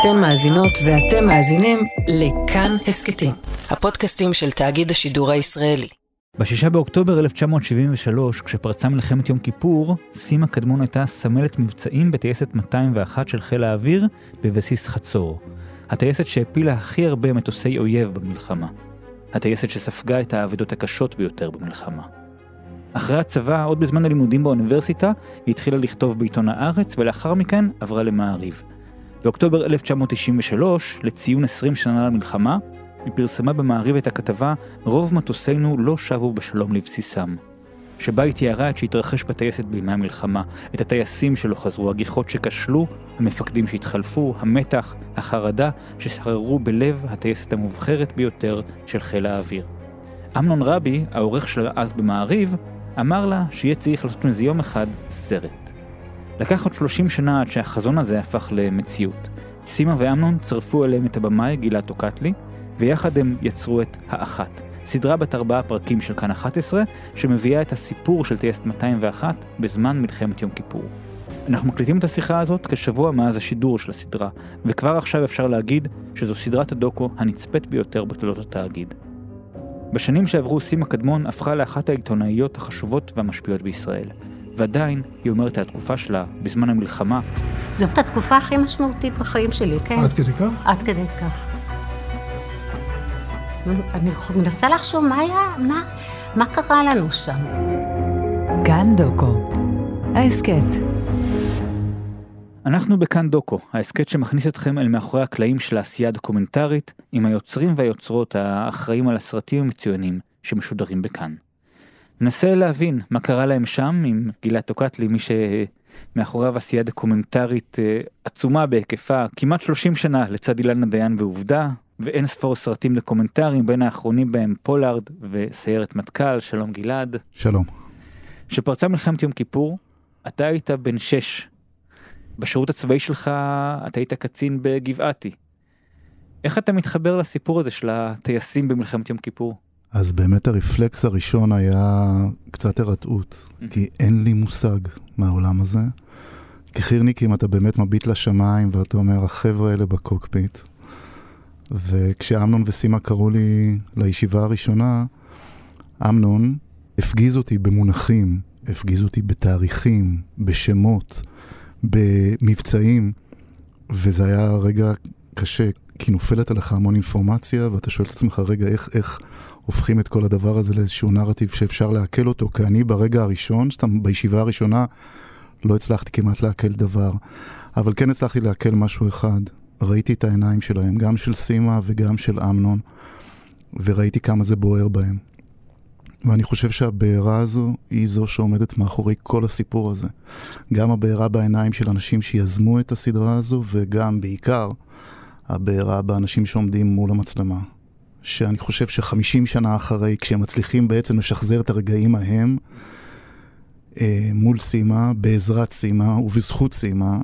אתן מאזינות ואתם מאזינים לכאן הסכתים, הפודקאסטים של תאגיד השידור הישראלי. ב-6 באוקטובר 1973, כשפרצה מלחמת יום כיפור, סימה קדמון הייתה סמלת מבצעים בטייסת 201 של חיל האוויר בבסיס חצור. הטייסת שהפילה הכי הרבה מטוסי אויב במלחמה. הטייסת שספגה את האבדות הקשות ביותר במלחמה. אחרי הצבא, עוד בזמן הלימודים באוניברסיטה, היא התחילה לכתוב בעיתון הארץ, ולאחר מכן עברה למעריב. באוקטובר 1993, לציון 20 שנה למלחמה, היא פרסמה במעריב את הכתבה "רוב מטוסינו לא שבו בשלום לבסיסם", שבה היא תיארה את שהתרחש בטייסת בימי המלחמה, את הטייסים שלא חזרו, הגיחות שכשלו, המפקדים שהתחלפו, המתח, החרדה ששררו בלב הטייסת המובחרת ביותר של חיל האוויר. אמנון רבי, העורך שלה אז במעריב, אמר לה שיהיה צריך לעשות מזה יום אחד סרט. לקח עוד 30 שנה עד שהחזון הזה הפך למציאות. סימה ואמנון צרפו אליהם את הבמאי גלעד טוקטלי, ויחד הם יצרו את האחת, סדרה בת ארבעה פרקים של כאן 11, שמביאה את הסיפור של טייסת 201 בזמן מלחמת יום כיפור. אנחנו מקליטים את השיחה הזאת כשבוע מאז השידור של הסדרה, וכבר עכשיו אפשר להגיד שזו סדרת הדוקו הנצפית ביותר בתולדות התאגיד. בשנים שעברו סימה קדמון הפכה לאחת העיתונאיות החשובות והמשפיעות בישראל. ועדיין, היא אומרת על התקופה שלה, בזמן המלחמה. זאת התקופה הכי משמעותית בחיים שלי, כן. עד כדי כך? עד כדי כך. אני מנסה לחשוב מה היה, מה, מה קרה לנו שם. כאן דוקו, ההסכת. אנחנו בכאן דוקו, ההסכת שמכניס אתכם אל מאחורי הקלעים של העשייה הדוקומנטרית, עם היוצרים והיוצרות האחראים על הסרטים המצוינים שמשודרים בכאן. ננסה להבין מה קרה להם שם עם גלעד טוקטלי, מי שמאחוריו עשייה דוקומנטרית אה, עצומה בהיקפה, כמעט 30 שנה לצד אילנה דיין ועובדה, ואין ספור סרטים דוקומנטריים, בין האחרונים בהם פולארד וסיירת מטכ"ל, שלום גלעד. שלום. כשפרצה מלחמת יום כיפור, אתה היית בן שש. בשירות הצבאי שלך אתה היית קצין בגבעתי. איך אתה מתחבר לסיפור הזה של הטייסים במלחמת יום כיפור? אז באמת הרפלקס הראשון היה קצת הרתעות, כי אין לי מושג מהעולם הזה. כחירניקים אתה באמת מביט לשמיים ואתה אומר, החבר'ה האלה בקוקפיט. וכשאמנון וסימה קראו לי לישיבה הראשונה, אמנון הפגיז אותי במונחים, הפגיז אותי בתאריכים, בשמות, במבצעים, וזה היה רגע קשה, כי נופלת עליך המון אינפורמציה, ואתה שואל את עצמך, רגע, איך, איך הופכים את כל הדבר הזה לאיזשהו נרטיב שאפשר לעכל אותו? כי אני ברגע הראשון, סתם בישיבה הראשונה, לא הצלחתי כמעט לעכל דבר, אבל כן הצלחתי לעכל משהו אחד. ראיתי את העיניים שלהם, גם של סימה וגם של אמנון, וראיתי כמה זה בוער בהם. ואני חושב שהבעירה הזו היא זו שעומדת מאחורי כל הסיפור הזה. גם הבעירה בעיניים של אנשים שיזמו את הסדרה הזו, וגם, בעיקר, הבעירה באנשים שעומדים מול המצלמה. שאני חושב שחמישים שנה אחרי, כשהם מצליחים בעצם לשחזר את הרגעים ההם, אה, מול סימה, בעזרת סימה ובזכות סימה,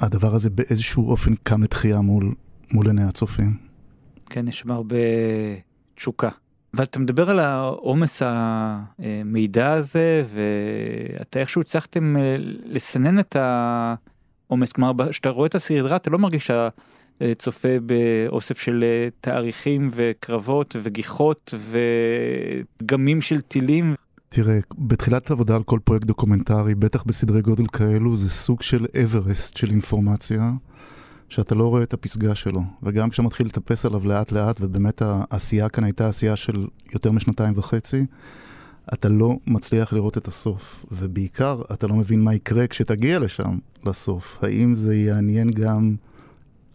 הדבר הזה באיזשהו אופן קם לתחייה מול, מול עיני הצופים. כן, יש שם הרבה תשוקה. ואתה מדבר על העומס המידע הזה, ואתה איכשהו הצלחתם אה, לסנן את העומס, כלומר, כשאתה רואה את הסדרה, אתה לא מרגיש צופה באוסף של אה, תאריכים וקרבות וגיחות ודגמים של טילים. תראה, בתחילת עבודה על כל פרויקט דוקומנטרי, בטח בסדרי גודל כאלו, זה סוג של אברסט של אינפורמציה, שאתה לא רואה את הפסגה שלו. וגם כשמתחיל לטפס עליו לאט לאט, ובאמת העשייה כאן הייתה עשייה של יותר משנתיים וחצי, אתה לא מצליח לראות את הסוף. ובעיקר, אתה לא מבין מה יקרה כשתגיע לשם, לסוף. האם זה יעניין גם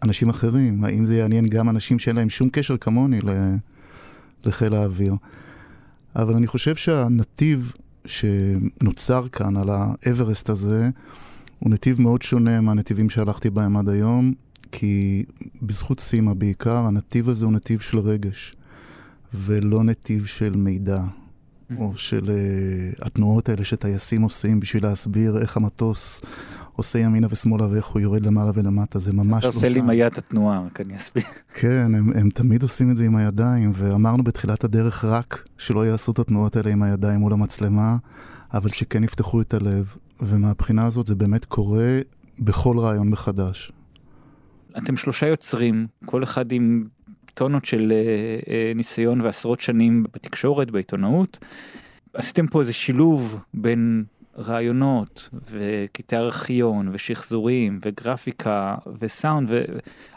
אנשים אחרים? האם זה יעניין גם אנשים שאין להם שום קשר כמוני לחיל האוויר? אבל אני חושב שהנתיב שנוצר כאן על האברסט הזה, הוא נתיב מאוד שונה מהנתיבים שהלכתי בהם עד היום, כי בזכות סימה בעיקר, הנתיב הזה הוא נתיב של רגש, ולא נתיב של מידע, או של uh, התנועות האלה שטייסים עושים בשביל להסביר איך המטוס עושה ימינה ושמאלה ואיך הוא יורד למעלה ולמטה, זה ממש לא שם. אתה עושה לי עם היד התנועה, רק אני אסביר. כן, הם, הם תמיד עושים את זה עם הידיים, ואמרנו בתחילת הדרך רק שלא יעשו את התנועות האלה עם הידיים מול המצלמה, אבל שכן יפתחו את הלב, ומהבחינה הזאת זה באמת קורה בכל רעיון מחדש. אתם שלושה יוצרים, כל אחד עם טונות של ניסיון ועשרות שנים בתקשורת, בעיתונאות. עשיתם פה איזה שילוב בין רעיונות וקטעי ארכיון ושחזורים וגרפיקה וסאונד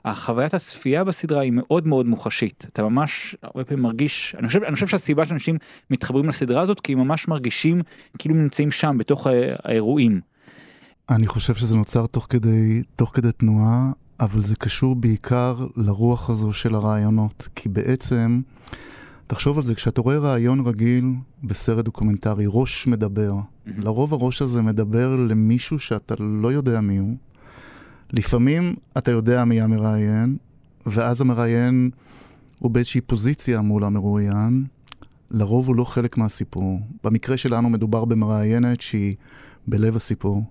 והחוויית הצפייה בסדרה היא מאוד מאוד מוחשית אתה ממש הרבה פעמים מרגיש אני חושב אני חושב שהסיבה שאנשים מתחברים לסדרה הזאת כי הם ממש מרגישים כאילו נמצאים שם בתוך האירועים. אני חושב שזה נוצר תוך כדי תוך כדי תנועה אבל זה קשור בעיקר לרוח הזו של הרעיונות כי בעצם. תחשוב על זה, כשאתה רואה רעיון רגיל בסרט דוקומנטרי, ראש מדבר. Mm-hmm. לרוב הראש הזה מדבר למישהו שאתה לא יודע מי הוא. לפעמים אתה יודע מי המראיין, ואז המראיין הוא באיזושהי פוזיציה מול המרואיין. לרוב הוא לא חלק מהסיפור. במקרה שלנו מדובר במראיינת שהיא בלב הסיפור,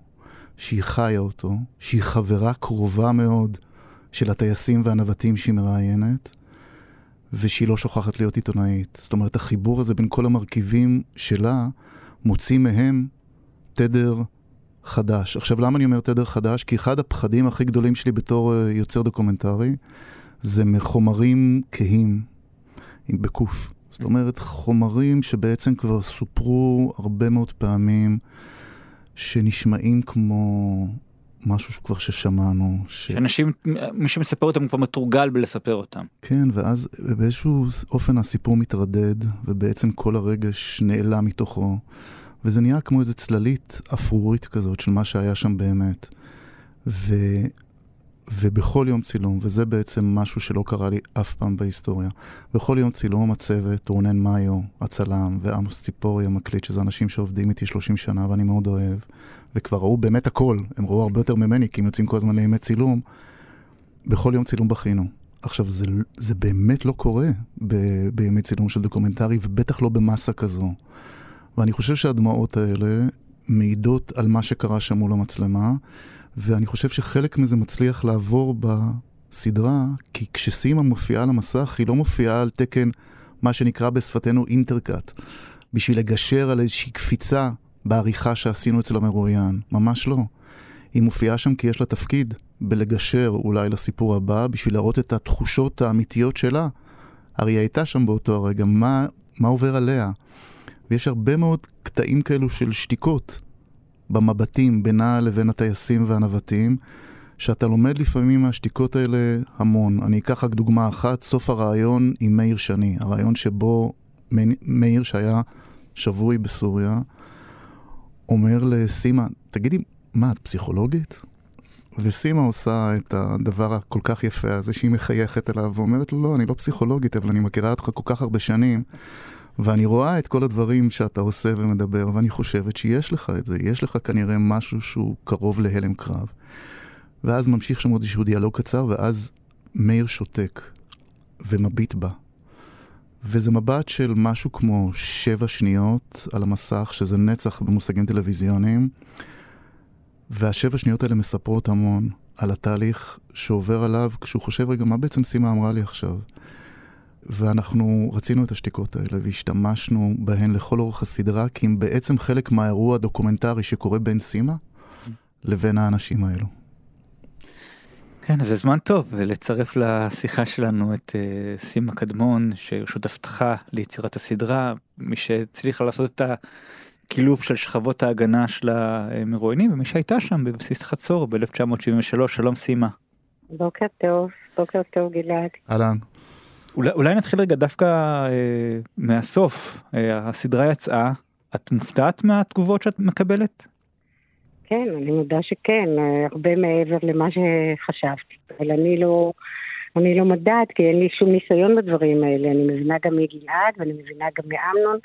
שהיא חיה אותו, שהיא חברה קרובה מאוד של הטייסים והנווטים שהיא מראיינת. ושהיא לא שוכחת להיות עיתונאית. זאת אומרת, החיבור הזה בין כל המרכיבים שלה מוציא מהם תדר חדש. עכשיו, למה אני אומר תדר חדש? כי אחד הפחדים הכי גדולים שלי בתור אה, יוצר דוקומנטרי זה מחומרים כהים, בקוף. זאת אומרת, חומרים שבעצם כבר סופרו הרבה מאוד פעמים, שנשמעים כמו משהו שכבר ששמענו. ש... שאנשים, מי שמספר אותם כבר מתורגל בלספר אותם. כן, ואז באיזשהו אופן הסיפור מתרדד, ובעצם כל הרגש נעלם מתוכו, וזה נהיה כמו איזה צללית אפרורית כזאת של מה שהיה שם באמת. ו... ובכל יום צילום, וזה בעצם משהו שלא קרה לי אף פעם בהיסטוריה, בכל יום צילום הצוות, רונן מאיו, הצלם, ועמוס ציפורי המקליט, שזה אנשים שעובדים איתי 30 שנה ואני מאוד אוהב, וכבר ראו באמת הכל, הם ראו הרבה יותר ממני, כי הם יוצאים כל הזמן לימי צילום, בכל יום צילום בכינו. עכשיו, זה, זה באמת לא קורה ב, בימי צילום של דוקומנטרי, ובטח לא במסה כזו. ואני חושב שהדמעות האלה מעידות על מה שקרה שם מול המצלמה, ואני חושב שחלק מזה מצליח לעבור בסדרה, כי כשסימה מופיעה על המסך, היא לא מופיעה על תקן, מה שנקרא בשפתנו אינטרקאט, בשביל לגשר על איזושהי קפיצה בעריכה שעשינו אצל המרואיין, ממש לא. היא מופיעה שם כי יש לה תפקיד בלגשר אולי לסיפור הבא, בשביל להראות את התחושות האמיתיות שלה. הרי היא הייתה שם באותו הרגע, מה, מה עובר עליה? ויש הרבה מאוד קטעים כאלו של שתיקות במבטים בינה לבין הטייסים והנווטים, שאתה לומד לפעמים מהשתיקות האלה המון. אני אקח רק דוגמה אחת, סוף הראיון עם מאיר שני, הראיון שבו מאיר שהיה שבוי בסוריה, אומר לסימה, תגידי, מה, את פסיכולוגית? וסימה עושה את הדבר הכל כך יפה הזה שהיא מחייכת אליו ואומרת לו, לא, אני לא פסיכולוגית, אבל אני מכירה אותך כל כך הרבה שנים, ואני רואה את כל הדברים שאתה עושה ומדבר, ואני חושבת שיש לך את זה, יש לך כנראה משהו שהוא קרוב להלם קרב. ואז ממשיך שם עוד איזשהו דיאלוג קצר, ואז מאיר שותק ומביט בה. וזה מבט של משהו כמו שבע שניות על המסך, שזה נצח במושגים טלוויזיוניים, והשבע שניות האלה מספרות המון על התהליך שעובר עליו כשהוא חושב, רגע, מה בעצם סימה אמרה לי עכשיו? ואנחנו רצינו את השתיקות האלה והשתמשנו בהן לכל אורך הסדרה, כי הם בעצם חלק מהאירוע הדוקומנטרי שקורה בין סימה לבין האנשים האלו. כן, זה זמן טוב לצרף לשיחה שלנו את uh, סימה קדמון, ששותפתך ליצירת הסדרה, מי שהצליחה לעשות את הקילוף של שכבות ההגנה של המרואיינים, ומי שהייתה שם בבסיס חצור ב-1973. שלום סימה. בוקר טוב, בוקר טוב גלעד. אהלן. אולי, אולי נתחיל רגע דווקא אה, מהסוף, אה, הסדרה יצאה, את מופתעת מהתגובות שאת מקבלת? כן, אני מודה שכן, אה, הרבה מעבר למה שחשבתי, אבל אני לא, אני לא מדעת, כי אין לי שום ניסיון בדברים האלה, אני מבינה גם מגלעד ואני מבינה גם מאמנון,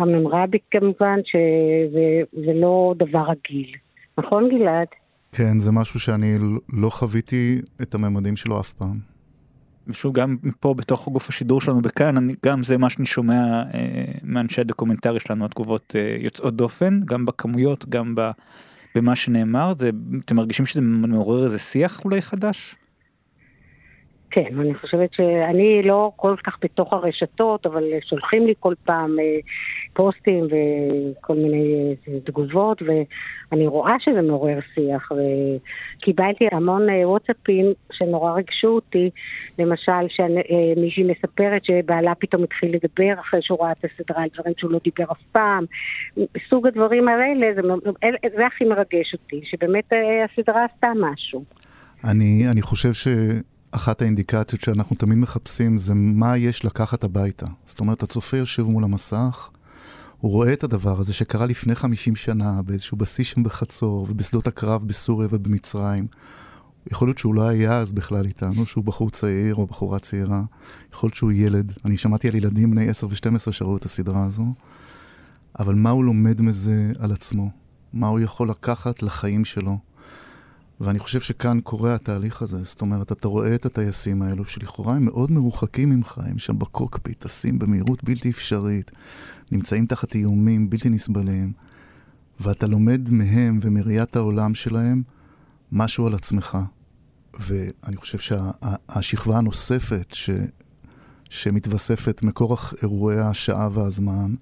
אמנון רביק כמובן, שזה לא דבר רגיל. נכון גלעד? כן, זה משהו שאני לא חוויתי את הממדים שלו אף פעם. ושוב גם פה בתוך גוף השידור שלנו בכאן אני גם זה מה שאני שומע אה, מאנשי הדוקומנטרי שלנו התגובות אה, יוצאות דופן גם בכמויות גם ב, במה שנאמר זה, אתם מרגישים שזה מעורר איזה שיח אולי חדש? כן, אני חושבת שאני לא כל כך בתוך הרשתות, אבל שולחים לי כל פעם אה, פוסטים וכל מיני אה, תגובות, ואני רואה שזה מעורר שיח, וקיבלתי המון אה, וואטסאפים שנורא ריגשו אותי, למשל שמישהי מספרת שבעלה פתאום התחיל לדבר אחרי שהוא ראה את הסדרה על דברים שהוא לא דיבר אף פעם, סוג הדברים האלה, זה, זה הכי מרגש אותי, שבאמת הסדרה עשתה משהו. אני, אני חושב ש... אחת האינדיקציות שאנחנו תמיד מחפשים זה מה יש לקחת הביתה. זאת אומרת, הצופה יושב מול המסך, הוא רואה את הדבר הזה שקרה לפני 50 שנה באיזשהו בסיס שם בחצור ובשדות הקרב בסוריה ובמצרים. יכול להיות שהוא לא היה אז בכלל איתנו, שהוא בחור צעיר או בחורה צעירה. יכול להיות שהוא ילד. אני שמעתי על ילדים בני 10 ו-12 שראו את הסדרה הזו. אבל מה הוא לומד מזה על עצמו? מה הוא יכול לקחת לחיים שלו? ואני חושב שכאן קורה התהליך הזה. זאת אומרת, אתה רואה את הטייסים האלו, שלכאורה הם מאוד מרוחקים ממך, הם שם בקוקפיט, טסים במהירות בלתי אפשרית, נמצאים תחת איומים בלתי נסבלים, ואתה לומד מהם ומראיית העולם שלהם משהו על עצמך. ואני חושב שהשכבה שה, הנוספת ש, שמתווספת מכורח אירועי השעה והזמן,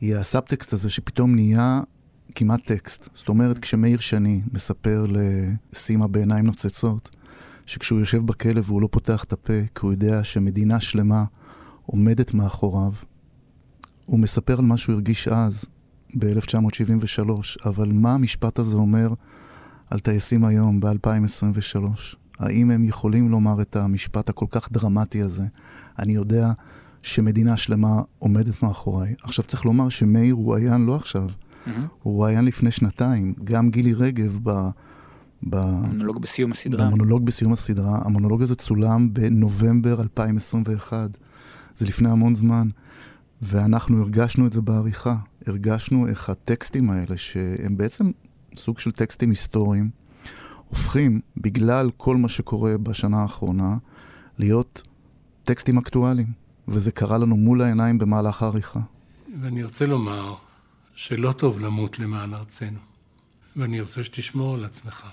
היא הסאבטקסט הזה שפתאום נהיה כמעט טקסט. זאת אומרת, כשמאיר שני מספר לסימה בעיניים נוצצות, שכשהוא יושב בכלא והוא לא פותח את הפה, כי הוא יודע שמדינה שלמה עומדת מאחוריו, הוא מספר על מה שהוא הרגיש אז, ב-1973, אבל מה המשפט הזה אומר על טייסים היום, ב-2023? האם הם יכולים לומר את המשפט הכל כך דרמטי הזה? אני יודע שמדינה שלמה עומדת מאחוריי. עכשיו צריך לומר שמאיר הוא עיין לא עכשיו, Mm-hmm. הוא רואיין לפני שנתיים, גם גילי רגב ב... במונולוג בסיום הסדרה. במונולוג בסיום הסדרה. המונולוג הזה צולם בנובמבר 2021. זה לפני המון זמן. ואנחנו הרגשנו את זה בעריכה. הרגשנו איך הטקסטים האלה, שהם בעצם סוג של טקסטים היסטוריים, הופכים, בגלל כל מה שקורה בשנה האחרונה, להיות טקסטים אקטואליים. וזה קרה לנו מול העיניים במהלך העריכה. ואני רוצה לומר שלא טוב למות למען ארצנו, ואני רוצה שתשמור על עצמך.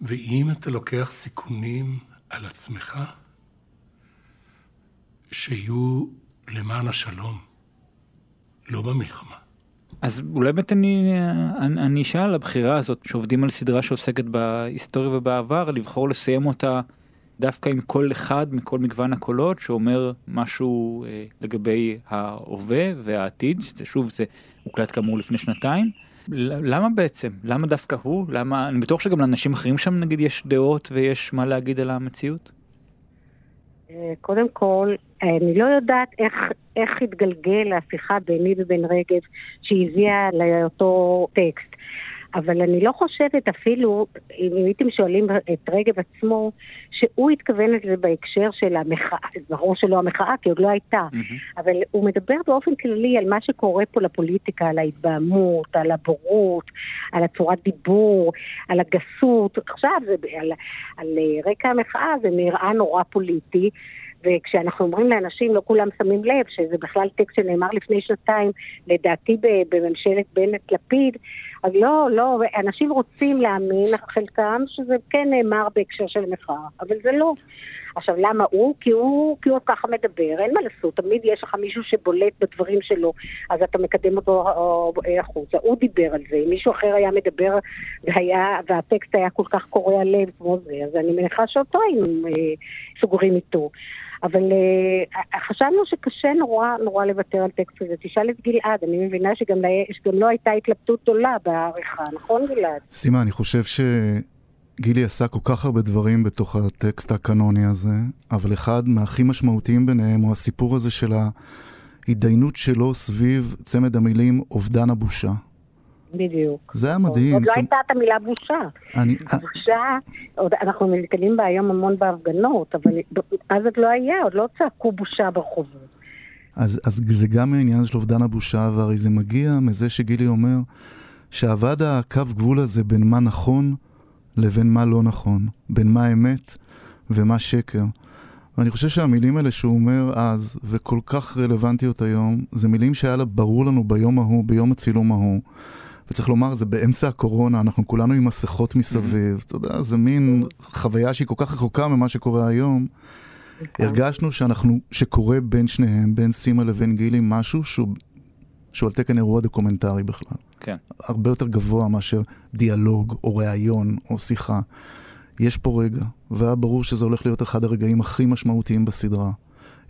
ואם אתה לוקח סיכונים על עצמך, שיהיו למען השלום, לא במלחמה. אז אולי באמת אני, אני, אני אשאל על הבחירה הזאת שעובדים על סדרה שעוסקת בהיסטוריה ובעבר, לבחור לסיים אותה דווקא עם כל אחד מכל מגוון הקולות שאומר משהו אה, לגבי ההווה והעתיד, שזה שוב זה הוקלט כאמור לפני שנתיים. למה בעצם? למה דווקא הוא? למה? אני בטוח שגם לאנשים אחרים שם נגיד יש דעות ויש מה להגיד על המציאות. אה, קודם כל, אני לא יודעת איך, איך התגלגל השיחה ביני ובין רגב שהביאה לאותו טקסט. אבל אני לא חושבת אפילו, אם הייתם שואלים את רגב עצמו, שהוא התכוון לזה בהקשר של המחאה, ברור שלא המחאה, כי עוד לא הייתה, mm-hmm. אבל הוא מדבר באופן כללי על מה שקורה פה לפוליטיקה, על ההתבהמות, על הבורות, על הצורת דיבור, על הגסות. עכשיו, זה, על, על רקע המחאה זה נראה נורא פוליטי. וכשאנחנו אומרים לאנשים, לא כולם שמים לב, שזה בכלל טקסט שנאמר לפני שנתיים, לדעתי בממשלת בנט-לפיד, אז לא, לא, אנשים רוצים להאמין, חלקם, שזה כן נאמר בהקשר של מחאה, אבל זה לא. עכשיו, למה הוא? כי הוא, כי הוא ככה מדבר, אין מה לעשות, תמיד יש לך מישהו שבולט בדברים שלו, אז אתה מקדם אותו אה, החוצה. הוא דיבר על זה, אם מישהו אחר היה מדבר והיה, והטקסט היה כל כך קורע לב כמו זה, אז אני מניחה שאותו היינו אה, סוגרים איתו. אבל uh, חשבנו שקשה נורא נורא לוותר על טקסט כזה. תשאל את גלעד, אני מבינה שגם, שגם לא הייתה התלבטות גדולה בעריכה, נכון גלעד? סימה, אני חושב שגילי עשה כל כך הרבה דברים בתוך הטקסט הקנוני הזה, אבל אחד מהכי משמעותיים ביניהם הוא הסיפור הזה של ההתדיינות שלו סביב צמד המילים אובדן הבושה. בדיוק. זה היה מדהים. עוד לא הייתה את המילה בושה. אני... בושה, עוד, אנחנו נתקלים בה היום המון בהפגנות, אבל אז עוד לא היה, עוד לא צעקו בושה ברחובות. אז, אז זה גם העניין של אובדן הבושה, והרי זה מגיע מזה שגילי אומר שעבד הקו גבול הזה בין מה נכון לבין מה לא נכון, בין מה אמת ומה שקר. ואני חושב שהמילים האלה שהוא אומר אז, וכל כך רלוונטיות היום, זה מילים שהיה לה ברור לנו ביום ההוא, ביום הצילום ההוא. וצריך לומר, זה באמצע הקורונה, אנחנו כולנו עם מסכות מסביב, אתה יודע, זה מין חוויה שהיא כל כך רחוקה ממה שקורה היום. הרגשנו שאנחנו, שקורה בין שניהם, בין סימה לבין גילי, משהו שהוא שהוא על תקן אירוע דוקומנטרי בכלל. כן. הרבה יותר גבוה מאשר דיאלוג או ראיון או שיחה. יש פה רגע, והיה ברור שזה הולך להיות אחד הרגעים הכי משמעותיים בסדרה.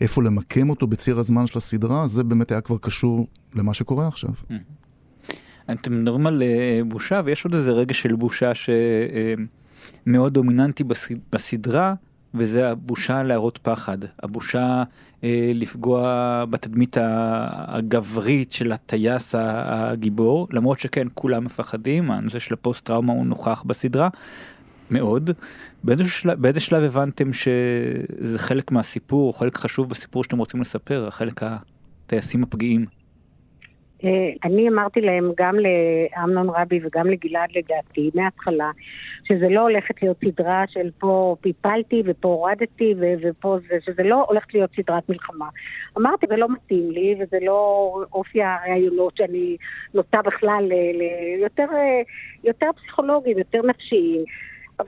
איפה למקם אותו בציר הזמן של הסדרה, זה באמת היה כבר קשור למה שקורה עכשיו. אתם מדברים על אה, בושה, ויש עוד איזה רגע של בושה שמאוד דומיננטי בסד- בסדרה, וזה הבושה להראות פחד. הבושה אה, לפגוע בתדמית הגברית של הטייס הגיבור, למרות שכן, כולם מפחדים, הנושא של הפוסט טראומה הוא נוכח בסדרה. מאוד. באיזה שלב, באיזה שלב הבנתם שזה חלק מהסיפור, חלק חשוב בסיפור שאתם רוצים לספר, החלק הטייסים הפגיעים? אה, אני אמרתי להם, גם לאמנון רבי וגם לגלעד לדעתי, מההתחלה, שזה לא הולכת להיות סדרה של פה פיפלתי ופה הורדתי ופה זה, שזה לא הולכת להיות סדרת מלחמה. אמרתי, ולא מתאים לי, וזה לא אופי הראיונות שאני נוטה בכלל ל- ל- יותר, אה, יותר פסיכולוגיים, יותר נפשיים.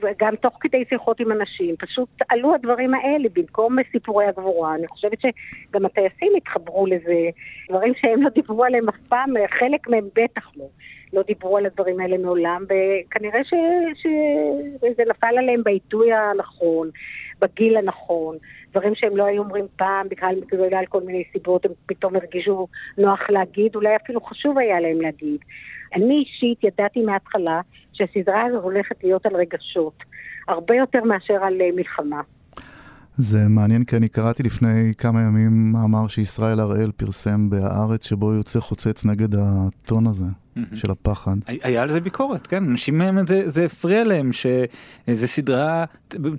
וגם תוך כדי שיחות עם אנשים, פשוט עלו הדברים האלה במקום סיפורי הגבורה. אני חושבת שגם הטייסים התחברו לזה, דברים שהם לא דיברו עליהם אף פעם, חלק מהם בטח לא. לא דיברו על הדברים האלה מעולם, וכנראה ש... שזה נפל עליהם בעיתוי הנכון, בגיל הנכון, דברים שהם לא היו אומרים פעם, בכלל בגלל כל מיני סיבות, הם פתאום הרגישו נוח להגיד, אולי אפילו חשוב היה להם להגיד. אני אישית ידעתי מההתחלה שהסדרה הזו הולכת להיות על רגשות, הרבה יותר מאשר על uh, מלחמה. זה מעניין כי אני קראתי לפני כמה ימים מאמר שישראל הראל פרסם בהארץ שבו יוצא חוצץ נגד הטון הזה של הפחד. היה על זה ביקורת, כן, אנשים מהם זה, זה הפריע להם שזה סדרה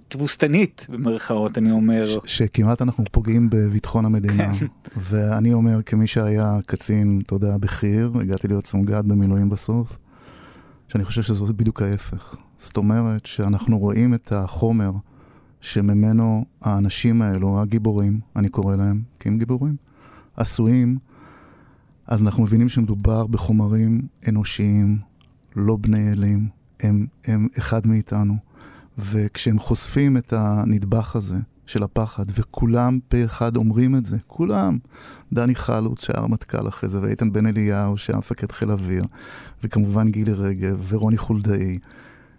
תבוסתנית במרכאות, אני אומר. ש- שכמעט אנחנו פוגעים בביטחון המדינה. ואני אומר, כמי שהיה קצין, אתה יודע, בכיר, הגעתי להיות סמג"ד במילואים בסוף, שאני חושב שזה בדיוק ההפך. זאת אומרת שאנחנו רואים את החומר שממנו האנשים האלו, הגיבורים, אני קורא להם, כי הם גיבורים, עשויים, אז אנחנו מבינים שמדובר בחומרים אנושיים, לא בני אלים, הם, הם אחד מאיתנו. וכשהם חושפים את הנדבך הזה של הפחד, וכולם פה אחד אומרים את זה, כולם, דני חלוץ שהיה רמטכ"ל אחרי זה, ואיתן בן אליהו שהיה מפקד חיל אוויר, וכמובן גילי רגב ורוני חולדאי,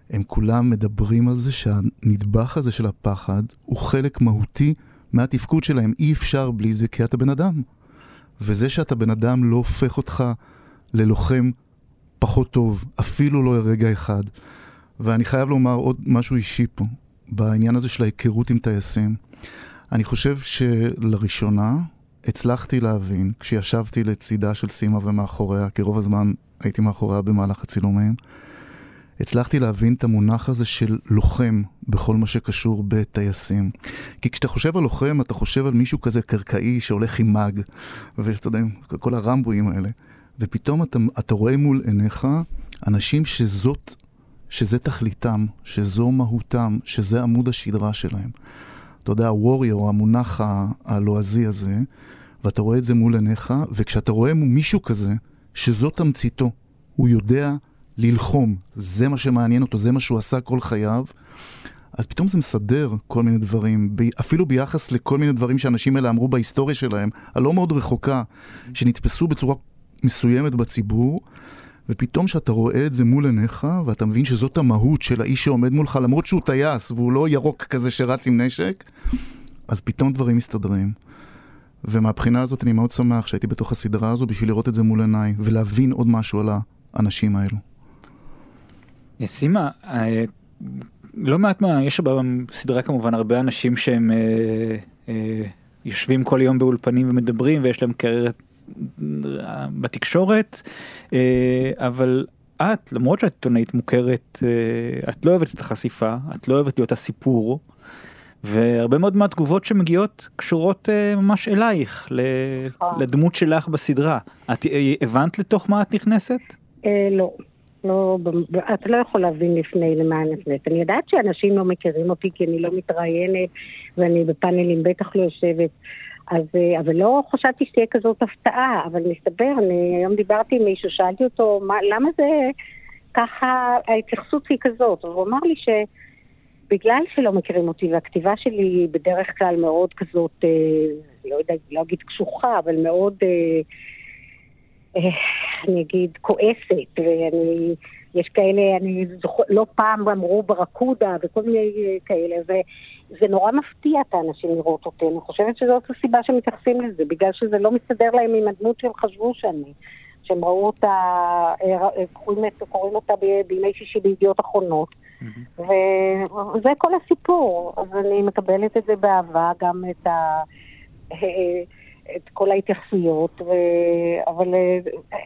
הם כולם מדברים על זה שהנדבך הזה של הפחד הוא חלק מהותי מהתפקוד שלהם. אי אפשר בלי זה כי אתה בן אדם. וזה שאתה בן אדם לא הופך אותך ללוחם פחות טוב, אפילו לא לרגע אחד. ואני חייב לומר עוד משהו אישי פה, בעניין הזה של ההיכרות עם טייסים. אני חושב שלראשונה הצלחתי להבין, כשישבתי לצידה של סימה ומאחוריה, כי רוב הזמן הייתי מאחוריה במהלך הצילומים, הצלחתי להבין את המונח הזה של לוחם בכל מה שקשור בטייסים. כי כשאתה חושב על לוחם, אתה חושב על מישהו כזה קרקעי שהולך עם מאג, ואתה יודע, כל הרמבואים האלה. ופתאום אתה, אתה רואה מול עיניך אנשים שזאת, שזה תכליתם, שזו מהותם, שזה עמוד השדרה שלהם. אתה יודע, הווריור, המונח הלועזי הזה, ואתה רואה את זה מול עיניך, וכשאתה רואה מישהו כזה, שזו תמציתו, הוא יודע ללחום, זה מה שמעניין אותו, זה מה שהוא עשה כל חייו, אז פתאום זה מסדר כל מיני דברים, אפילו ביחס לכל מיני דברים שאנשים האלה אמרו בהיסטוריה שלהם, הלא מאוד רחוקה, שנתפסו בצורה מסוימת בציבור, ופתאום כשאתה רואה את זה מול עיניך, ואתה מבין שזאת המהות של האיש שעומד מולך, למרות שהוא טייס והוא לא ירוק כזה שרץ עם נשק, אז פתאום דברים מסתדרים. ומהבחינה הזאת אני מאוד שמח שהייתי בתוך הסדרה הזו בשביל לראות את זה מול עיניי, ולהבין עוד משהו על האנשים האלו. סימה, לא מעט מה, יש בסדרה כמובן הרבה אנשים שהם אה, אה, יושבים כל יום באולפנים ומדברים ויש להם קריירת בתקשורת, אה, אבל את, למרות שאת עיתונאית מוכרת, אה, את לא אוהבת את החשיפה, את לא אוהבת להיות הסיפור, והרבה מאוד מהתגובות שמגיעות קשורות אה, ממש אלייך, לדמות שלך בסדרה. את הבנת לתוך מה את נכנסת? אה, לא. לא, אתה לא יכול להבין לפני למה אני נכנסת. אני יודעת שאנשים לא מכירים אותי כי אני לא מתראיינת ואני בפאנלים בטח לא יושבת. אז, אבל לא חשבתי שתהיה כזאת הפתעה, אבל מסתבר, אני היום דיברתי עם מישהו, שאלתי אותו, מה, למה זה ככה, ההתייחסות היא כזאת? הוא אמר לי שבגלל שלא מכירים אותי, והכתיבה שלי היא בדרך כלל מאוד כזאת, אה, לא יודע, לא אגיד קשוחה, אבל מאוד... אה, אני אגיד, כועסת, ואני, יש כאלה, אני זוכר, לא פעם אמרו ברקודה וכל מיני כאלה, וזה נורא מפתיע את האנשים לראות אותי. אני חושבת שזאת הסיבה שמתייחסים לזה, בגלל שזה לא מסתדר להם עם הדמות שהם חשבו שאני. שהם ראו אותה, קוראים, קוראים אותה בימי שישי בידיעות אחרונות. Mm-hmm. וזה כל הסיפור. אז אני מקבלת את זה באהבה, גם את ה... את כל ההתייחסויות, ו... אבל אה,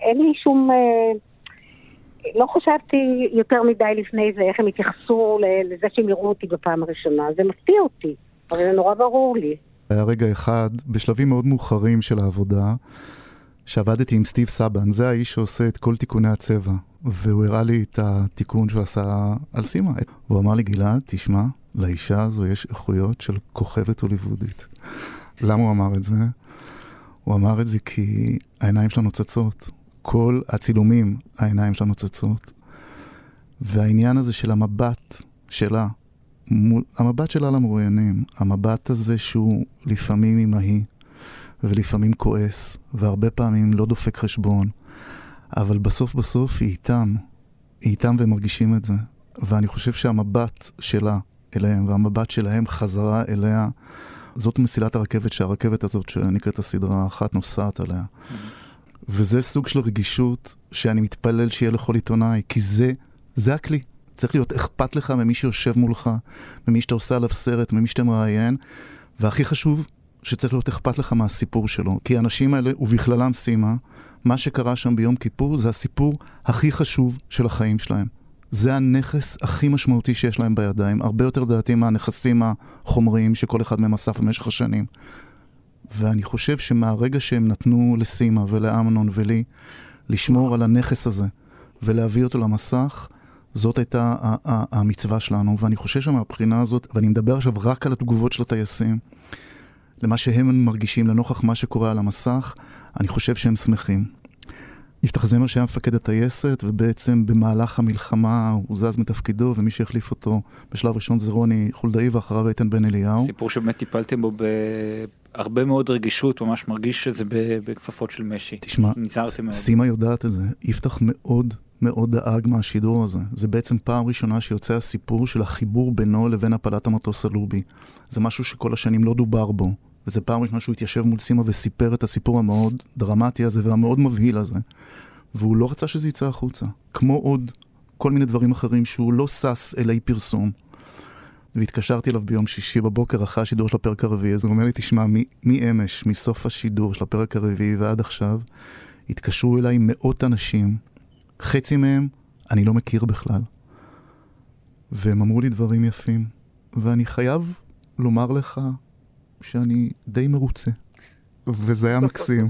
אין לי שום... אה, לא חשבתי יותר מדי לפני זה איך הם התייחסו לזה שהם יראו אותי בפעם הראשונה. זה מפתיע אותי, אבל זה נורא ברור לי. היה רגע אחד, בשלבים מאוד מאוחרים של העבודה, שעבדתי עם סטיב סבן, זה האיש שעושה את כל תיקוני הצבע, והוא הראה לי את התיקון שהוא עשה על סימה. הוא אמר לי, גלעד, תשמע, לאישה הזו יש איכויות של כוכבת הוליוודית. למה הוא אמר את זה? הוא אמר את זה כי העיניים שלנו נוצצות. כל הצילומים, העיניים שלנו נוצצות. והעניין הזה של המבט שלה, המבט שלה למרואיינים, המבט הזה שהוא לפעמים אמהי, ולפעמים כועס, והרבה פעמים לא דופק חשבון, אבל בסוף בסוף היא איתם, היא איתם והם מרגישים את זה. ואני חושב שהמבט שלה אליהם, והמבט שלהם חזרה אליה, זאת מסילת הרכבת שהרכבת הזאת שנקראת הסדרה האחת נוסעת עליה. וזה סוג של רגישות שאני מתפלל שיהיה לכל עיתונאי, כי זה, זה הכלי. צריך להיות אכפת לך ממי שיושב מולך, ממי שאתה עושה עליו סרט, ממי שאתה מראיין, והכי חשוב, שצריך להיות אכפת לך מהסיפור שלו. כי האנשים האלה, ובכללם סימה, מה שקרה שם ביום כיפור זה הסיפור הכי חשוב של החיים שלהם. זה הנכס הכי משמעותי שיש להם בידיים, הרבה יותר דעתי מהנכסים החומריים שכל אחד מהם אסף במשך השנים. ואני חושב שמהרגע שהם נתנו לסימה ולאמנון ולי לשמור על הנכס הזה ולהביא אותו למסך, זאת הייתה המצווה שלנו, ואני חושב שמהבחינה הזאת, ואני מדבר עכשיו רק על התגובות של הטייסים, למה שהם מרגישים לנוכח מה שקורה על המסך, אני חושב שהם שמחים. יפתח זמר שהיה מפקד הטייסת, ובעצם במהלך המלחמה הוא זז מתפקידו, ומי שהחליף אותו בשלב ראשון זה רוני חולדאי, ואחריו איתן בן אליהו. סיפור שבאמת טיפלתם בו בהרבה מאוד רגישות, ממש מרגיש שזה בכפפות של משי. תשמע, סימה יודעת את זה, יפתח מאוד מאוד דאג מהשידור הזה. זה בעצם פעם ראשונה שיוצא הסיפור של החיבור בינו לבין הפלת המטוס הלובי. זה משהו שכל השנים לא דובר בו. וזה פעם ראשונה שהוא התיישב מול סימה וסיפר את הסיפור המאוד דרמטי הזה והמאוד מבהיל הזה. והוא לא רצה שזה יצא החוצה. כמו עוד כל מיני דברים אחרים שהוא לא שש אלי פרסום. והתקשרתי אליו ביום שישי בבוקר אחרי השידור של הפרק הרביעי, אז הוא אומר לי, תשמע, מאמש, מסוף השידור של הפרק הרביעי ועד עכשיו, התקשרו אליי מאות אנשים, חצי מהם אני לא מכיר בכלל. והם אמרו לי דברים יפים, ואני חייב לומר לך שאני די מרוצה. וזה היה מקסים.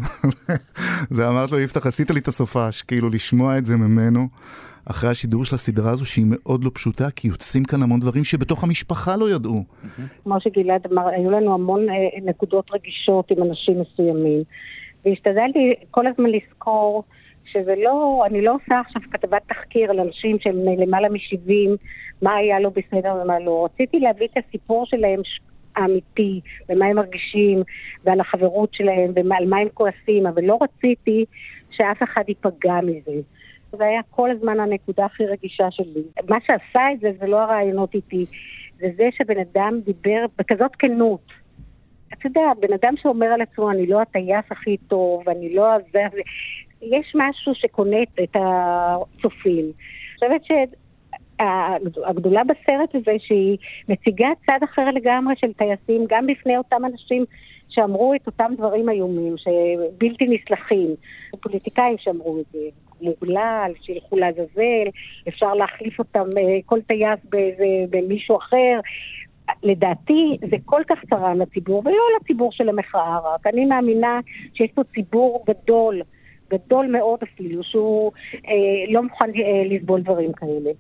זה אמרת לו, יפתח, עשית לי את הסופש, כאילו לשמוע את זה ממנו, אחרי השידור של הסדרה הזו, שהיא מאוד לא פשוטה, כי יוצאים כאן המון דברים שבתוך המשפחה לא ידעו. כמו שגלעד אמר, היו לנו המון אה, נקודות רגישות עם אנשים מסוימים, והשתדלתי כל הזמן לזכור שזה לא, אני לא עושה עכשיו כתבת תחקיר על אנשים שהם למעלה מ-70, מה היה לא בסדר ומה לא. רציתי להביא את הסיפור שלהם האמיתי, ומה הם מרגישים, ועל החברות שלהם, ועל מה הם כועסים, אבל לא רציתי שאף אחד ייפגע מזה. זה היה כל הזמן הנקודה הכי רגישה שלי. מה שעשה את זה, זה לא הרעיונות איתי, זה זה שבן אדם דיבר בכזאת כנות. אתה יודע, בן אדם שאומר על עצמו, אני לא הטייס הכי טוב, אני לא הזה, יש משהו שקונה את הצופים. אני חושבת הגדולה בסרט הזה שהיא מציגה צד אחר לגמרי של טייסים, גם בפני אותם אנשים שאמרו את אותם דברים איומים, שבלתי נסלחים. פוליטיקאים שאמרו את זה, מוגלל, שילכו לעזאזל, אפשר להחליף אותם, אה, כל טייס במישהו אחר. לדעתי זה כל כך צרם לציבור, ולא לציבור של המחאה רק. אני מאמינה שיש פה ציבור גדול, גדול מאוד אפילו, שהוא אה, לא מוכן אה, לסבול דברים כאלה.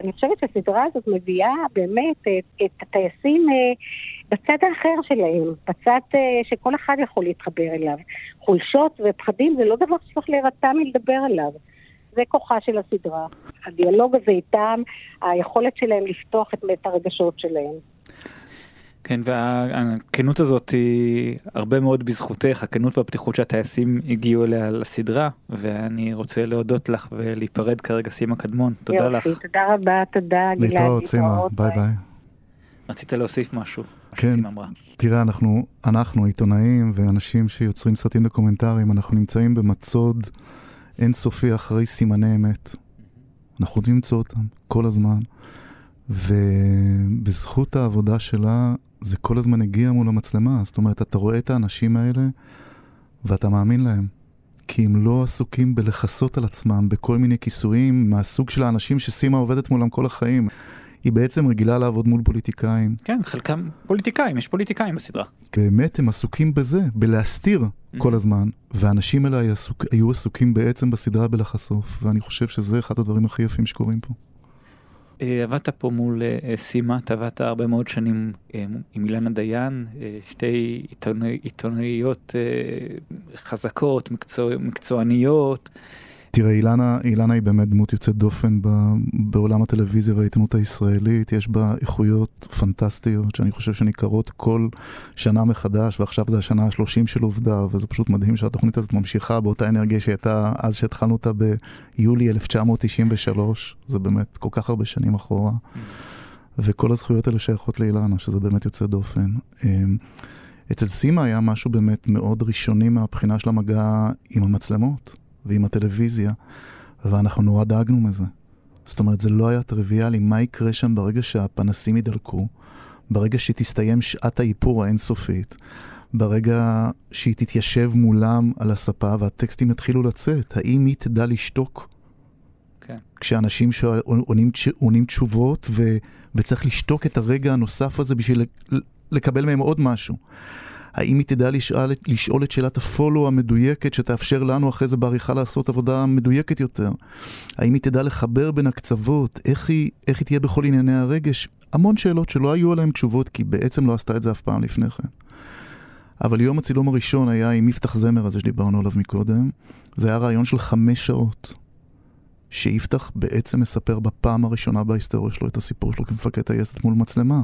אני חושבת שהסדרה הזאת מביאה באמת את, את הטייסים אה, בצד האחר שלהם, בצד אה, שכל אחד יכול להתחבר אליו. חולשות ופחדים זה לא דבר שצריך להירתע מלדבר עליו. זה כוחה של הסדרה. הדיאלוג הזה איתם, היכולת שלהם לפתוח את, את הרגשות שלהם. כן, והכנות הזאת היא הרבה מאוד בזכותך, הכנות והפתיחות שהטייסים הגיעו אליה לסדרה, ואני רוצה להודות לך ולהיפרד כרגע, סימה קדמון, תודה יופי, לך. תודה רבה, תודה גלעד. להתראות, סימה, ביי ביי. רצית להוסיף משהו? מה כן. שסימה אמרה. תראה, אנחנו, אנחנו עיתונאים ואנשים שיוצרים סרטים דוקומנטריים, אנחנו נמצאים במצוד אינסופי אחרי סימני אמת. אנחנו רוצים למצוא אותם כל הזמן, ובזכות העבודה שלה, זה כל הזמן הגיע מול המצלמה. זאת אומרת, אתה רואה את האנשים האלה ואתה מאמין להם. כי הם לא עסוקים בלכסות על עצמם בכל מיני כיסויים מהסוג של האנשים שסימה עובדת מולם כל החיים. היא בעצם רגילה לעבוד מול פוליטיקאים. כן, חלקם פוליטיקאים, יש פוליטיקאים בסדרה. באמת הם עסוקים בזה, בלהסתיר כל הזמן, והאנשים האלה עסוק, היו עסוקים בעצם בסדרה בלחשוף, ואני חושב שזה אחד הדברים הכי יפים שקורים פה. אה, עבדת פה מול אה, סימה, אתה עבדת הרבה מאוד שנים אה, עם אילנה דיין, שתי עיתונאי, עיתונאיות חזקות, מקצוע, מקצועניות. תראה, אילנה, אילנה היא באמת דמות יוצאת דופן ב, בעולם הטלוויזיה והעיתונות הישראלית. יש בה איכויות פנטסטיות שאני חושב שניכרות כל שנה מחדש, ועכשיו זה השנה ה-30 של עובדה, וזה פשוט מדהים שהתוכנית הזאת ממשיכה באותה אנרגיה שהייתה אז שהתחלנו אותה ביולי 1993. זה באמת כל כך הרבה שנים אחורה. וכל הזכויות האלה שייכות לאילנה, שזה באמת יוצא דופן. אמ, אצל סימה היה משהו באמת מאוד ראשוני מהבחינה של המגע עם המצלמות ועם הטלוויזיה, ואנחנו נורא דאגנו מזה. זאת אומרת, זה לא היה טריוויאלי, מה יקרה שם ברגע שהפנסים יידלקו, ברגע שתסתיים שעת האיפור האינסופית, ברגע שהיא תתיישב מולם על הספה והטקסטים יתחילו לצאת, האם היא תדע לשתוק? כן. כשאנשים שואל- עונים, עונים תשובות ו, וצריך לשתוק את הרגע הנוסף הזה בשביל לקבל מהם עוד משהו. האם היא תדע לשאול, לשאול את שאלת הפולו המדויקת שתאפשר לנו אחרי זה בעריכה לעשות עבודה מדויקת יותר? האם היא תדע לחבר בין הקצוות? איך היא, איך היא תהיה בכל ענייני הרגש? המון שאלות שלא היו עליהן תשובות, כי בעצם לא עשתה את זה אף פעם לפני כן. אבל יום הצילום הראשון היה עם מפתח זמר הזה שדיברנו עליו מקודם. זה היה רעיון של חמש שעות. שיפתח בעצם מספר בפעם הראשונה בהיסטוריה שלו את הסיפור שלו כמפקד טייסת מול מצלמה.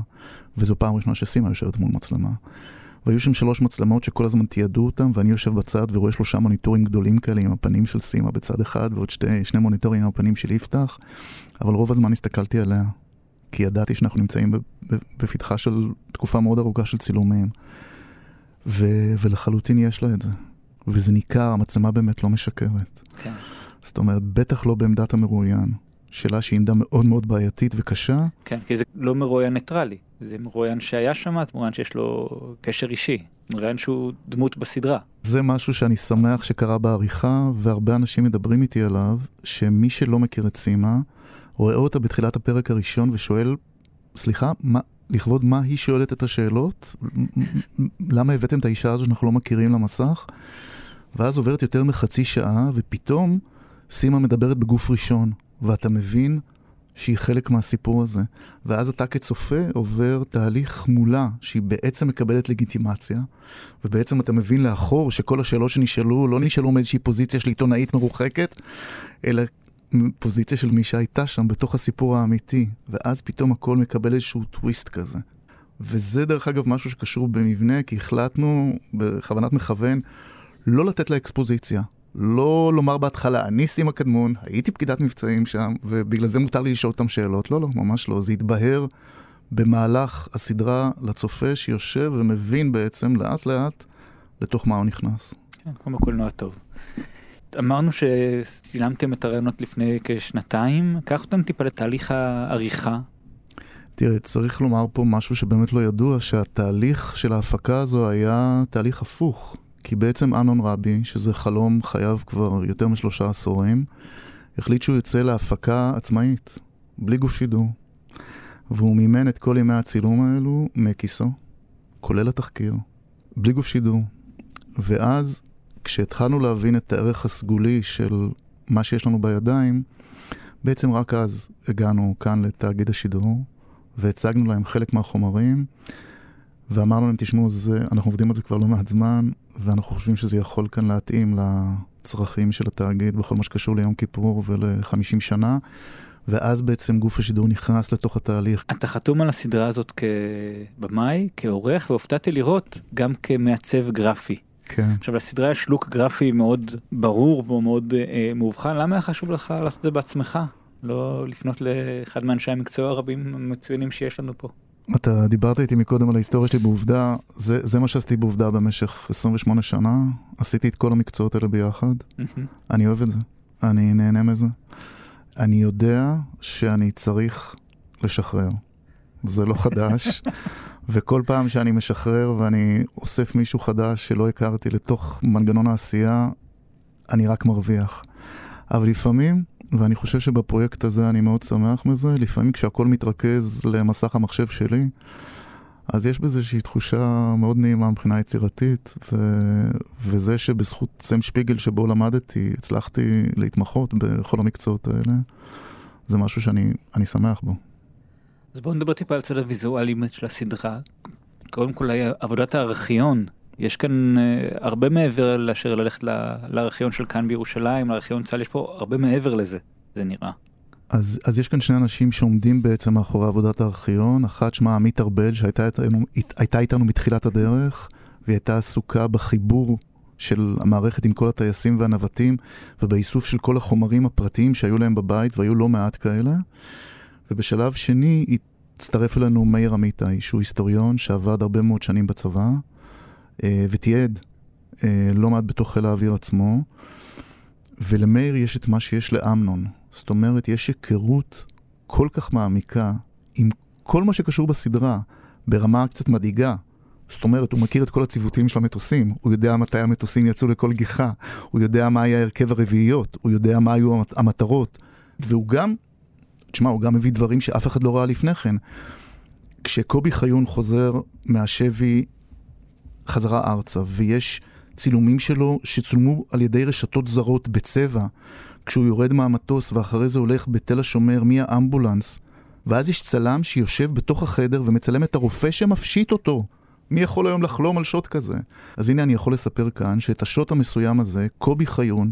וזו פעם ראשונה שסימה יושבת מול מצלמה. והיו שם שלוש מצלמות שכל הזמן תיעדו אותם, ואני יושב בצד ורואה שלושה מוניטורים גדולים כאלה עם הפנים של סימה בצד אחד, ועוד שתי, שני מוניטורים עם הפנים של יפתח, אבל רוב הזמן הסתכלתי עליה, כי ידעתי שאנחנו נמצאים בפתחה של תקופה מאוד ארוכה של צילומים, ו- ולחלוטין יש לה את זה. וזה ניכר, המצלמה באמת לא משקרת. כן. זאת אומרת, בטח לא בעמדת המרואיין. שאלה שהיא עמדה מאוד מאוד בעייתית וקשה, כן, כי זה לא מרואיין ניטרלי, זה מרואיין שהיה שם, מרואיין שיש לו קשר אישי, מרואיין שהוא דמות בסדרה. זה משהו שאני שמח שקרה בעריכה, והרבה אנשים מדברים איתי עליו, שמי שלא מכיר את סימה, רואה אותה בתחילת הפרק הראשון ושואל, סליחה, מה, לכבוד מה היא שואלת את השאלות? למה הבאתם את האישה הזו שאנחנו לא מכירים למסך? ואז עוברת יותר מחצי שעה, ופתאום סימה מדברת בגוף ראשון, ואתה מבין שהיא חלק מהסיפור הזה. ואז אתה כצופה עובר תהליך מולה, שהיא בעצם מקבלת לגיטימציה, ובעצם אתה מבין לאחור שכל השאלות שנשאלו לא נשאלו מאיזושהי פוזיציה של עיתונאית מרוחקת, אלא פוזיציה של מי שהייתה שם בתוך הסיפור האמיתי, ואז פתאום הכל מקבל איזשהו טוויסט כזה. וזה דרך אגב משהו שקשור במבנה, כי החלטנו בכוונת מכוון לא לתת לה אקספוזיציה. לא לומר בהתחלה, אני סימה קדמון, הייתי פקידת מבצעים שם, ובגלל זה מותר לי לשאול אותם שאלות. לא, לא, ממש לא. זה התבהר במהלך הסדרה לצופה שיושב ומבין בעצם לאט לאט לתוך מה הוא נכנס. כן, כמו בקולנוע טוב. אמרנו שצילמתם את הרעיונות לפני כשנתיים, קח אותנו טיפה לתהליך העריכה. תראה, צריך לומר פה משהו שבאמת לא ידוע, שהתהליך של ההפקה הזו היה תהליך הפוך. כי בעצם אמנון רבי, שזה חלום חייו כבר יותר משלושה עשורים, החליט שהוא יוצא להפקה עצמאית, בלי גוף שידור. והוא מימן את כל ימי הצילום האלו מכיסו, כולל התחקיר, בלי גוף שידור. ואז, כשהתחלנו להבין את הערך הסגולי של מה שיש לנו בידיים, בעצם רק אז הגענו כאן לתאגיד השידור, והצגנו להם חלק מהחומרים, ואמרנו להם, תשמעו, זה, אנחנו עובדים על זה כבר לא מעט זמן, ואנחנו חושבים שזה יכול כאן להתאים לצרכים של התאגיד בכל מה שקשור ליום כיפור ול-50 שנה, ואז בעצם גוף השידור נכנס לתוך התהליך. אתה חתום על הסדרה הזאת כבמאי, כעורך, והופתעתי לראות גם כמעצב גרפי. כן. עכשיו לסדרה יש לוק גרפי מאוד ברור ומאוד אה, מאובחן, למה היה חשוב לך לעשות את זה בעצמך? לא לפנות לאחד מאנשי המקצוע הרבים המצוינים שיש לנו פה. אתה דיברת איתי מקודם על ההיסטוריה שלי בעובדה, זה, זה מה שעשיתי בעובדה במשך 28 שנה, עשיתי את כל המקצועות האלה ביחד, אני אוהב את זה, אני נהנה מזה. אני יודע שאני צריך לשחרר, זה לא חדש, וכל פעם שאני משחרר ואני אוסף מישהו חדש שלא הכרתי לתוך מנגנון העשייה, אני רק מרוויח. אבל לפעמים, ואני חושב שבפרויקט הזה אני מאוד שמח מזה, לפעמים כשהכול מתרכז למסך המחשב שלי, אז יש בזה איזושהי תחושה מאוד נעימה מבחינה יצירתית, ו... וזה שבזכות סם שפיגל שבו למדתי, הצלחתי להתמחות בכל המקצועות האלה, זה משהו שאני שמח בו. אז בואו נדבר טיפה על צד הוויזואלי של הסדרה. קודם כל, עבודת הארכיון יש כאן uh, הרבה מעבר לאשר ללכת לארכיון של כאן בירושלים, לארכיון צה"ל, יש פה הרבה מעבר לזה, זה נראה. אז, אז יש כאן שני אנשים שעומדים בעצם מאחורי עבודת הארכיון, אחת שמה עמית ארבל שהייתה איתנו, הייתה איתנו מתחילת הדרך, והיא הייתה עסוקה בחיבור של המערכת עם כל הטייסים והנווטים, ובאיסוף של כל החומרים הפרטיים שהיו להם בבית, והיו לא מעט כאלה. ובשלב שני הצטרף אלינו מאיר אמיתי, שהוא היסטוריון שעבד הרבה מאוד שנים בצבא, ותיעד אה, לא מעט בתוך חיל האוויר עצמו, ולמאיר יש את מה שיש לאמנון. זאת אומרת, יש היכרות כל כך מעמיקה עם כל מה שקשור בסדרה, ברמה קצת מדאיגה. זאת אומרת, הוא מכיר את כל הציוותים של המטוסים, הוא יודע מתי המטוסים יצאו לכל גיחה, הוא יודע מה היה הרכב הרביעיות, הוא יודע מה היו המטרות, והוא גם, תשמע, הוא גם מביא דברים שאף אחד לא ראה לפני כן. כשקובי חיון חוזר מהשבי חזרה ארצה, ויש צילומים שלו שצולמו על ידי רשתות זרות בצבע, כשהוא יורד מהמטוס ואחרי זה הולך בתל השומר מהאמבולנס, ואז יש צלם שיושב בתוך החדר ומצלם את הרופא שמפשיט אותו. מי יכול היום לחלום על שוט כזה? אז הנה אני יכול לספר כאן שאת השוט המסוים הזה, קובי חיון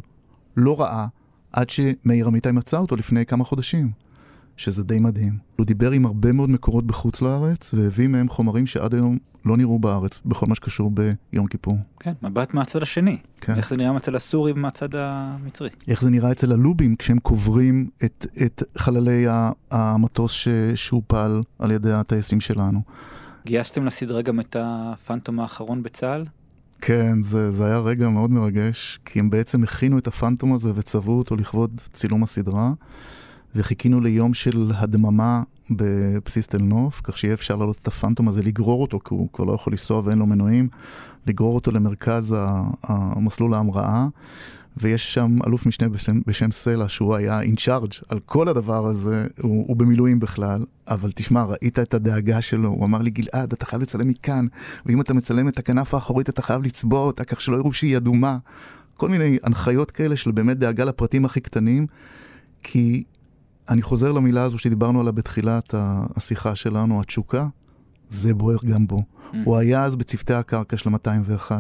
לא ראה עד שמאיר אמיתי מצא אותו לפני כמה חודשים. שזה די מדהים. הוא דיבר עם הרבה מאוד מקורות בחוץ לארץ, והביא מהם חומרים שעד היום לא נראו בארץ, בכל מה שקשור ביום כיפור. כן, מבט מהצד השני. כן. איך זה נראה מהצד הסורי ומהצד המצרי. איך זה נראה אצל הלובים כשהם קוברים את, את חללי המטוס ש, שהופל על ידי הטייסים שלנו. גייסתם לסדרה גם את הפנטום האחרון בצה"ל? כן, זה, זה היה רגע מאוד מרגש, כי הם בעצם הכינו את הפנטום הזה וצבעו אותו לכבוד צילום הסדרה. וחיכינו ליום של הדממה בבסיס תל נוף, כך שיהיה אפשר לעלות את הפנטום הזה, לגרור אותו, כי הוא כבר לא יכול לנסוע ואין לו מנועים, לגרור אותו למרכז המסלול ההמראה. ויש שם אלוף משנה בשם, בשם סלע, שהוא היה אין צ'ארג' על כל הדבר הזה, הוא, הוא במילואים בכלל, אבל תשמע, ראית את הדאגה שלו, הוא אמר לי, גלעד, אתה חייב לצלם מכאן, ואם אתה מצלם את הכנף האחורית, אתה חייב לצבוע אותה, כך שלא יראו שהיא אדומה. כל מיני הנחיות כאלה של באמת דאגה לפרטים הכי קטנים, כי אני חוזר למילה הזו שדיברנו עליה בתחילת השיחה שלנו, התשוקה, זה בוער גם בו. Mm. הוא היה אז בצוותי הקרקע של ה-201,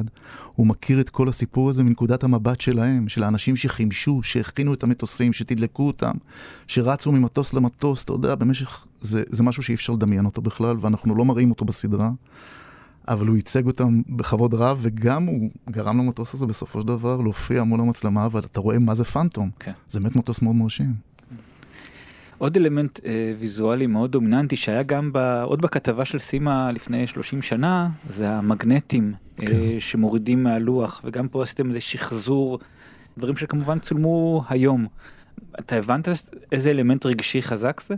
הוא מכיר את כל הסיפור הזה מנקודת המבט שלהם, של האנשים שחימשו, שהכינו את המטוסים, שתדלקו אותם, שרצו ממטוס למטוס, אתה יודע, במשך... זה, זה משהו שאי אפשר לדמיין אותו בכלל, ואנחנו לא מראים אותו בסדרה. אבל הוא ייצג אותם בכבוד רב, וגם הוא גרם למטוס הזה בסופו של דבר להופיע מול המצלמה, ואתה רואה מה זה פנטום. כן. זה באמת מטוס מאוד מרשים. עוד אלמנט אה, ויזואלי מאוד דומיננטי שהיה גם ב, עוד בכתבה של סימה לפני 30 שנה, זה המגנטים אה, כן. אה, שמורידים מהלוח, וגם פה עשיתם איזה שחזור, דברים שכמובן צולמו היום. אתה הבנת איזה אלמנט רגשי חזק זה?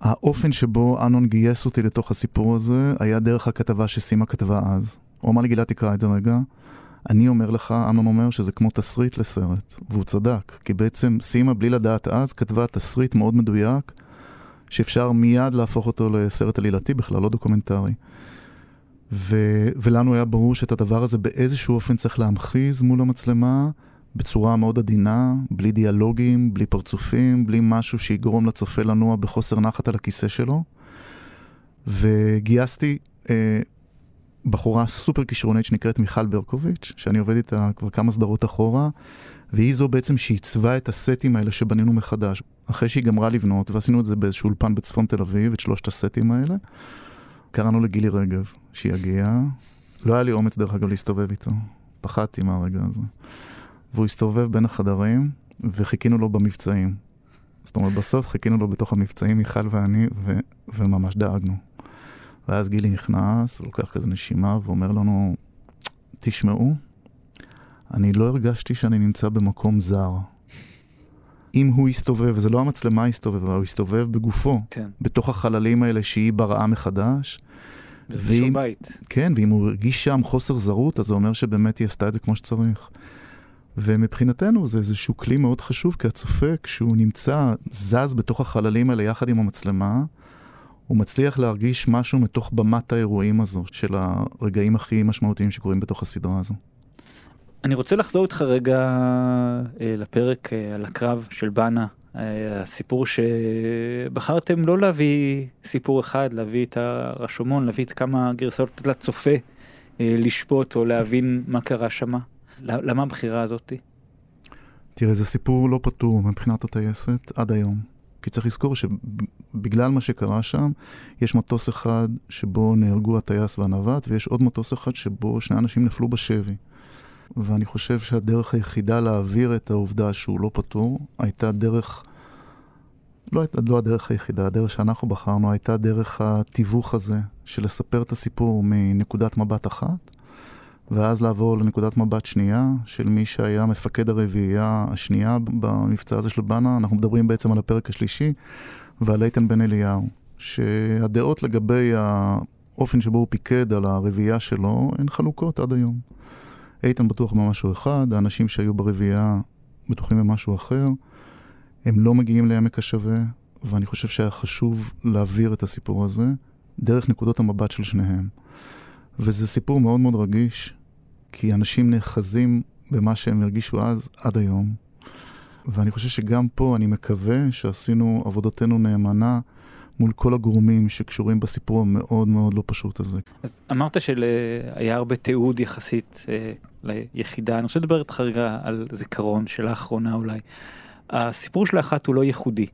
האופן שבו אנון גייס אותי לתוך הסיפור הזה היה דרך הכתבה שסימה כתבה אז. הוא אמר לי, גלעד, תקרא את זה רגע. אני אומר לך, אמנון אומר שזה כמו תסריט לסרט, והוא צדק, כי בעצם סימה, בלי לדעת אז, כתבה תסריט מאוד מדויק, שאפשר מיד להפוך אותו לסרט עלילתי בכלל, לא דוקומנטרי. ו- ולנו היה ברור שאת הדבר הזה באיזשהו אופן צריך להמחיז מול המצלמה, בצורה מאוד עדינה, בלי דיאלוגים, בלי פרצופים, בלי משהו שיגרום לצופה לנוע בחוסר נחת על הכיסא שלו. וגייסתי אה, בחורה סופר כישרונית שנקראת מיכל ברקוביץ', שאני עובד איתה כבר כמה סדרות אחורה, והיא זו בעצם שעיצבה את הסטים האלה שבנינו מחדש. אחרי שהיא גמרה לבנות, ועשינו את זה באיזשהו אולפן בצפון תל אביב, את שלושת הסטים האלה, קראנו לגילי רגב, שיגיע. לא היה לי אומץ, דרך אגב, להסתובב איתו. פחדתי מהרגע הזה. והוא הסתובב בין החדרים, וחיכינו לו במבצעים. זאת אומרת, בסוף חיכינו לו בתוך המבצעים, מיכל ואני, ו- וממש דאגנו. ואז גילי נכנס, הוא לוקח כזה נשימה ואומר לנו, תשמעו, אני לא הרגשתי שאני נמצא במקום זר. אם הוא הסתובב, וזה לא המצלמה הסתובבה, הוא הסתובב בגופו, כן. בתוך החללים האלה שהיא בראה מחדש. ואם- בית. כן, ואם הוא הרגיש שם חוסר זרות, אז זה אומר שבאמת היא עשתה את זה כמו שצריך. ומבחינתנו זה איזשהו כלי מאוד חשוב, כי הצופה, כשהוא נמצא, זז בתוך החללים האלה יחד עם המצלמה, הוא מצליח להרגיש משהו מתוך במת האירועים הזו, של הרגעים הכי משמעותיים שקורים בתוך הסדרה הזו. אני רוצה לחזור איתך רגע אה, לפרק אה, על הקרב של בנה, אה, הסיפור שבחרתם לא להביא סיפור אחד, להביא את הרשומון, להביא את כמה גרסאות לצופה אה, לשפוט או להבין מה קרה שמה. למה הבחירה הזאתי? תראה, זה סיפור לא פתור מבחינת הטייסת עד היום. כי צריך לזכור שבגלל מה שקרה שם, יש מטוס אחד שבו נהרגו הטייס והנווט, ויש עוד מטוס אחד שבו שני אנשים נפלו בשבי. ואני חושב שהדרך היחידה להעביר את העובדה שהוא לא פתור, הייתה דרך, לא הייתה, לא הדרך היחידה, הדרך שאנחנו בחרנו הייתה דרך התיווך הזה, של לספר את הסיפור מנקודת מבט אחת, ואז לעבור לנקודת מבט שנייה של מי שהיה מפקד הרביעייה השנייה במבצע הזה של בנה. אנחנו מדברים בעצם על הפרק השלישי ועל איתן בן אליהו, שהדעות לגבי האופן שבו הוא פיקד על הרביעייה שלו הן חלוקות עד היום. איתן בטוח במשהו אחד, האנשים שהיו ברביעייה בטוחים במשהו אחר. הם לא מגיעים לעמק השווה, ואני חושב שהיה חשוב להעביר את הסיפור הזה דרך נקודות המבט של שניהם. וזה סיפור מאוד מאוד רגיש, כי אנשים נאחזים במה שהם הרגישו אז עד היום. ואני חושב שגם פה אני מקווה שעשינו עבודתנו נאמנה מול כל הגורמים שקשורים בסיפור המאוד מאוד לא פשוט הזה. אז אמרת שהיה הרבה תיעוד יחסית אה, ליחידה, אני רוצה לדבר איתך רגע על זיכרון של האחרונה אולי. הסיפור של האחת הוא לא ייחודי.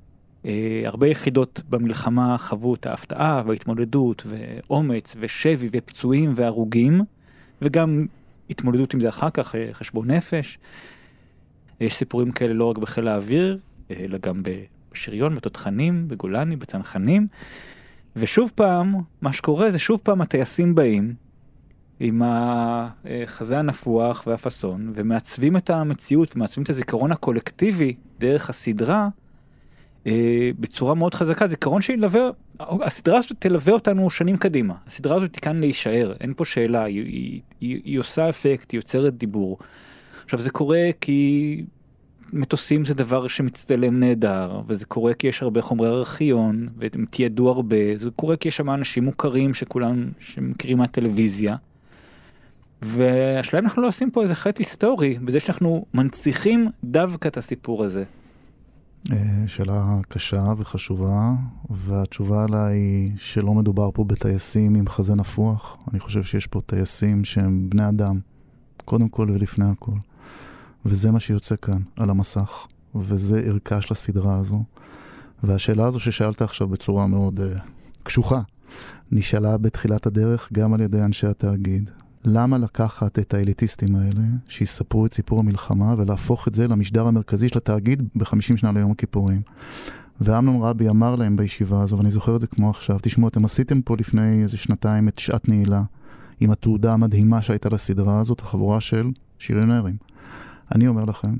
אה, הרבה יחידות במלחמה חוו את ההפתעה וההתמודדות ואומץ ושבי ופצועים והרוגים וגם התמודדות עם זה אחר כך, אה, חשבון נפש. יש סיפורים כאלה לא רק בחיל האוויר, אה, אלא גם בשריון, בתותחנים, בגולני, בצנחנים. ושוב פעם, מה שקורה זה שוב פעם הטייסים באים עם החזה הנפוח והפאסון ומעצבים את המציאות ומעצבים את הזיכרון הקולקטיבי דרך הסדרה אה, בצורה מאוד חזקה, זיכרון שילווה, הסדרה הזאת תלווה אותנו שנים קדימה, הסדרה הזאת היא כאן להישאר, אין פה שאלה, היא, היא, היא, היא עושה אפקט, היא יוצרת דיבור. עכשיו זה קורה כי מטוסים זה דבר שמצטלם נהדר, וזה קורה כי יש הרבה חומרי ארכיון, והם תיעדו הרבה, זה קורה כי יש שם אנשים מוכרים שכולם, שמכירים מהטלוויזיה. והשאלה אם אנחנו לא עושים פה איזה חטא היסטורי, בזה שאנחנו מנציחים דווקא את הסיפור הזה. אה, שאלה קשה וחשובה, והתשובה עליה היא שלא מדובר פה בטייסים עם חזה נפוח. אני חושב שיש פה טייסים שהם בני אדם, קודם כל ולפני הכל. וזה מה שיוצא כאן, על המסך, וזה ערכה של הסדרה הזו. והשאלה הזו ששאלת עכשיו בצורה מאוד uh, קשוחה, נשאלה בתחילת הדרך גם על ידי אנשי התאגיד. למה לקחת את האליטיסטים האלה, שיספרו את סיפור המלחמה, ולהפוך את זה למשדר המרכזי של התאגיד בחמישים שנה ליום הכיפורים? ואמנון רבי אמר להם בישיבה הזו, ואני זוכר את זה כמו עכשיו, תשמעו, אתם עשיתם פה לפני איזה שנתיים את שעת נעילה, עם התעודה המדהימה שהייתה לסדרה הזאת, החבורה של שריונרים. אני אומר לכם,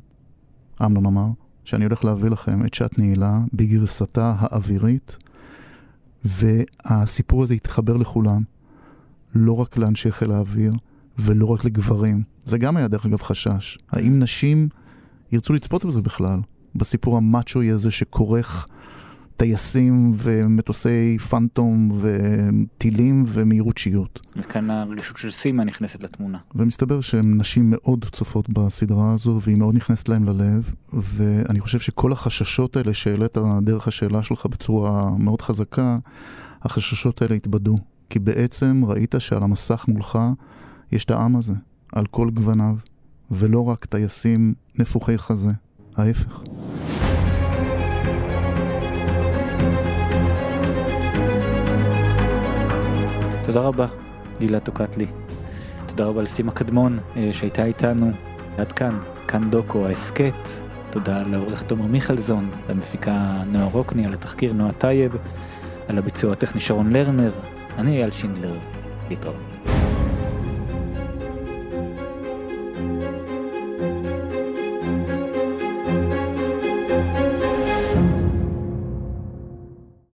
אמנון אמר, שאני הולך להביא לכם את שעת נעילה בגרסתה האווירית, והסיפור הזה יתחבר לכולם, לא רק לאנשי חיל האוויר ולא רק לגברים. זה גם היה דרך אגב חשש. האם נשים ירצו לצפות בזה בכלל? בסיפור המאצ'וי הזה שכורך טייסים ומטוסי פנטום וטילים ומהירות שיוט. וכאן הרגישות של סימה נכנסת לתמונה. ומסתבר שהן נשים מאוד צופות בסדרה הזו, והיא מאוד נכנסת להם ללב, ואני חושב שכל החששות האלה שהעלית דרך השאלה שלך בצורה מאוד חזקה, החששות האלה התבדו. כי בעצם ראית שעל המסך מולך יש את העם הזה, על כל גווניו, ולא רק טייסים נפוחי חזה, ההפך. תודה רבה, גלעד טוקטלי. תודה רבה לסימה קדמון אה, שהייתה איתנו. עד כאן, כאן דוקו ההסכת. תודה לעורך תומר מיכלזון, למפיקה נועה רוקני, על התחקיר נועה טייב, על הביצוע הטכני שרון לרנר. אני אייל שינדלר, להתראות.